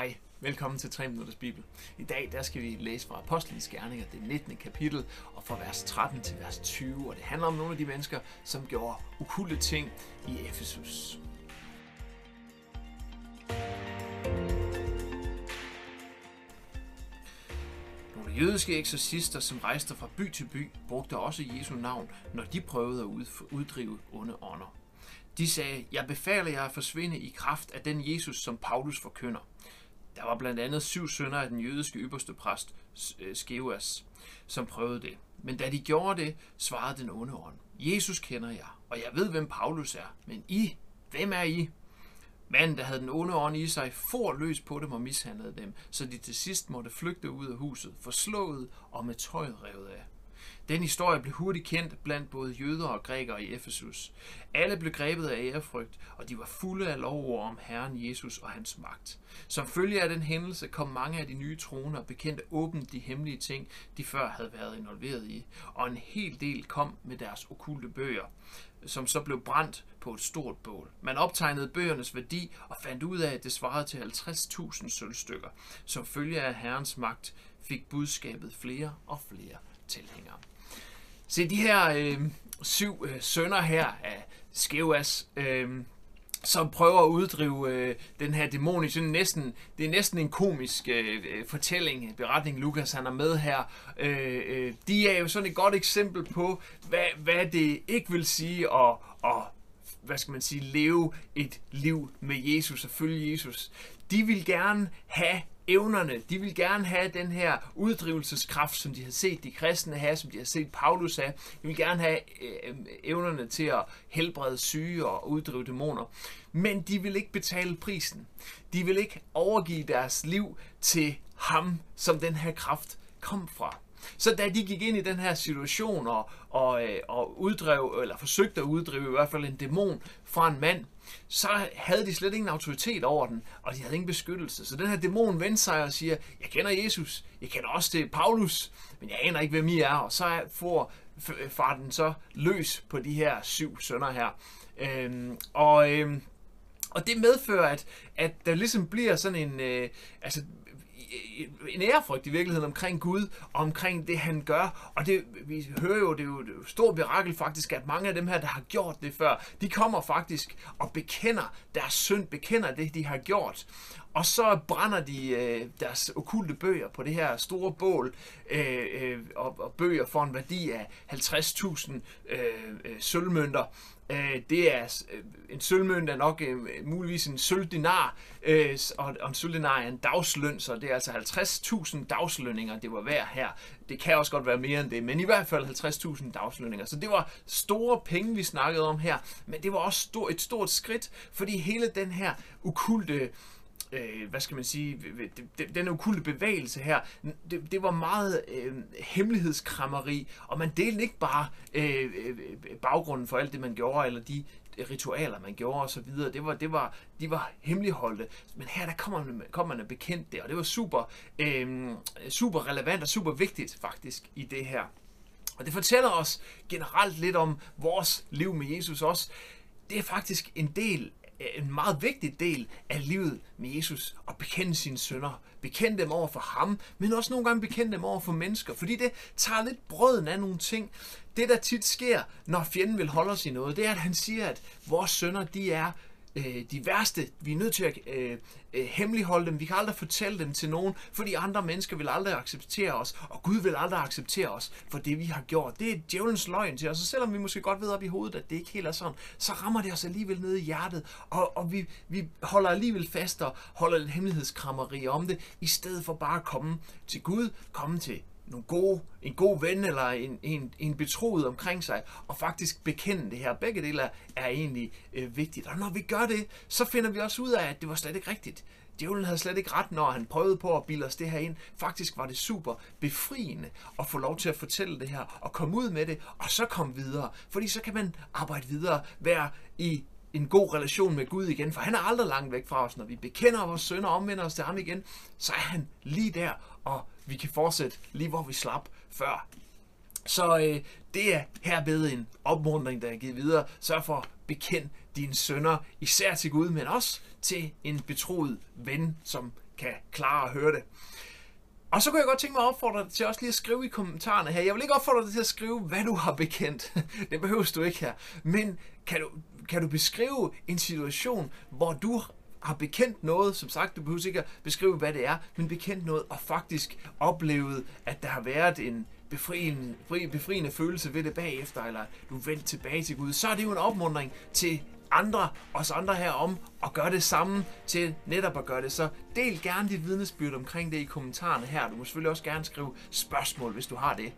Hej, velkommen til 3 Minutters Bibel. I dag der skal vi læse fra Apostlenes Gerninger, det 19. kapitel, og fra vers 13 til vers 20. Og det handler om nogle af de mennesker, som gjorde ukulte ting i Efesus. Nogle jødiske eksorcister, som rejste fra by til by, brugte også Jesu navn, når de prøvede at uddrive onde ånder. De sagde, jeg befaler jer at forsvinde i kraft af den Jesus, som Paulus forkynder. Der var blandt andet syv sønner af den jødiske ypperste præst, øh, Skeuas, som prøvede det. Men da de gjorde det, svarede den onde ånd, Jesus kender jeg, og jeg ved, hvem Paulus er, men I, hvem er I? Manden, der havde den onde ånd i sig, for løs på dem og mishandlede dem, så de til sidst måtte flygte ud af huset, forslået og med tøjet revet af. Den historie blev hurtigt kendt blandt både jøder og grækere i Efesus. Alle blev grebet af ærefrygt, og de var fulde af lovord om Herren Jesus og hans magt. Som følge af den hændelse kom mange af de nye troende og bekendte åbent de hemmelige ting, de før havde været involveret i, og en hel del kom med deres okulte bøger som så blev brændt på et stort bål. Man optegnede bøgernes værdi og fandt ud af, at det svarede til 50.000 sølvstykker. Som følge af Herrens magt fik budskabet flere og flere tilhængere. Se, de her øh, syv øh, sønner her af Skevas, øh, som prøver at uddrive øh, den her dæmon i næsten, det er næsten en komisk øh, øh fortælling, beretning Lukas han er med her. Øh, øh, de er jo sådan et godt eksempel på, hvad, hvad det ikke vil sige at, at hvad skal man sige, leve et liv med Jesus og følge Jesus. De vil gerne have evnerne. De vil gerne have den her uddrivelseskraft, som de har set de kristne have, som de har set Paulus have. De vil gerne have øh, evnerne til at helbrede syge og uddrive dæmoner. Men de vil ikke betale prisen. De vil ikke overgive deres liv til ham, som den her kraft kom fra. Så da de gik ind i den her situation og, og, øh, og uddrev, eller forsøgte at uddrive i hvert fald en dæmon fra en mand, så havde de slet ingen autoritet over den, og de havde ingen beskyttelse. Så den her dæmon vendte sig og siger, jeg kender Jesus, jeg kender også det Paulus, men jeg aner ikke, hvem I er. Og så får øh, far den så løs på de her syv sønner her. Øhm, og, øhm, og det medfører, at, at der ligesom bliver sådan en... Øh, altså, en ærefrygt i virkeligheden omkring Gud, og omkring det, han gør. Og det, vi hører jo, det er jo et stort mirakel faktisk, at mange af dem her, der har gjort det før, de kommer faktisk og bekender deres synd, bekender det, de har gjort. Og så brænder de øh, deres okulte bøger på det her store bål, øh, øh, og, og bøger for en værdi af 50.000 øh, øh, sølvmønter. Øh, det er øh, en sølvmønt er nok øh, muligvis en sølvdinar, øh, og, og en sølvdinar er en dagsløn, så det er altså 50.000 dagslønninger, det var værd her. Det kan også godt være mere end det, men i hvert fald 50.000 dagslønninger. Så det var store penge, vi snakkede om her, men det var også stor, et stort skridt, fordi hele den her ukulte øh, hvad skal man sige, den okulte bevægelse her, det, det var meget øh, hemmelighedskrammeri, og man delte ikke bare øh, øh baggrunden for alt det, man gjorde, eller de ritualer, man gjorde osv. Det var, det var, de var hemmeligholdte. Men her der kommer man, kommer man bekendt det, og det var super, øh, super relevant og super vigtigt faktisk i det her. Og det fortæller os generelt lidt om vores liv med Jesus også. Det er faktisk en del Øh, en meget vigtig del af livet med Jesus at bekende sine sønder. Bekende dem over for ham, men også nogle gange bekende dem over for mennesker. Fordi det tager lidt brøden af nogle ting. Det, der tit sker, når fjenden vil holde os i noget, det er, at han siger, at vores sønder, de er øh, de værste. Vi er nødt til at øh, øh, hemmeligholde dem. Vi kan aldrig fortælle dem til nogen, fordi andre mennesker vil aldrig acceptere os, og Gud vil aldrig acceptere os for det, vi har gjort. Det er djævelens løgn til os, og selvom vi måske godt ved op i hovedet, at det ikke helt er sådan, så rammer det os alligevel ned i hjertet, og, og vi, vi holder alligevel fast og holder lidt hemmelighedskrammeri om det, i stedet for bare at komme til Gud, komme til nogle gode, en god ven eller en, en, en betroet omkring sig, og faktisk bekende det her. Begge dele er, egentlig øh, vigtigt. Og når vi gør det, så finder vi også ud af, at det var slet ikke rigtigt. Djævlen havde slet ikke ret, når han prøvede på at bilde os det her ind. Faktisk var det super befriende at få lov til at fortælle det her, og komme ud med det, og så komme videre. Fordi så kan man arbejde videre, være i en god relation med Gud igen, for han er aldrig langt væk fra os. Når vi bekender vores sønder og omvender os til ham igen, så er han lige der, og vi kan fortsætte lige hvor vi slap før. Så øh, det er herved en opmuntring, der er givet videre. Sørg for at bekend dine sønner, især til Gud, men også til en betroet ven, som kan klare at høre det. Og så kunne jeg godt tænke mig at opfordre dig til også lige at skrive i kommentarerne her. Jeg vil ikke opfordre dig til at skrive, hvad du har bekendt. det behøver du ikke her. Men kan du, kan du beskrive en situation, hvor du har bekendt noget, som sagt, du behøver ikke at beskrive, hvad det er, men bekendt noget, og faktisk oplevet, at der har været en befriende, befriende følelse ved det bagefter, eller du er vendt tilbage til Gud, så er det jo en opmundring til andre, os andre herom, og at gøre det samme til netop at gøre det. Så del gerne dit vidnesbyrd omkring det i kommentarerne her. Du må selvfølgelig også gerne skrive spørgsmål, hvis du har det.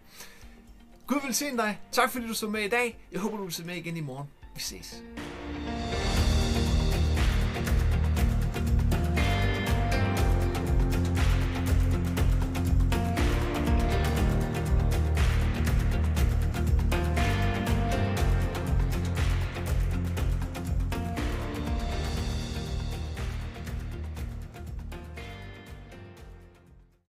Gud vil se dig. Tak fordi du så med i dag. Jeg håber, du vil se med igen i morgen. Vi ses.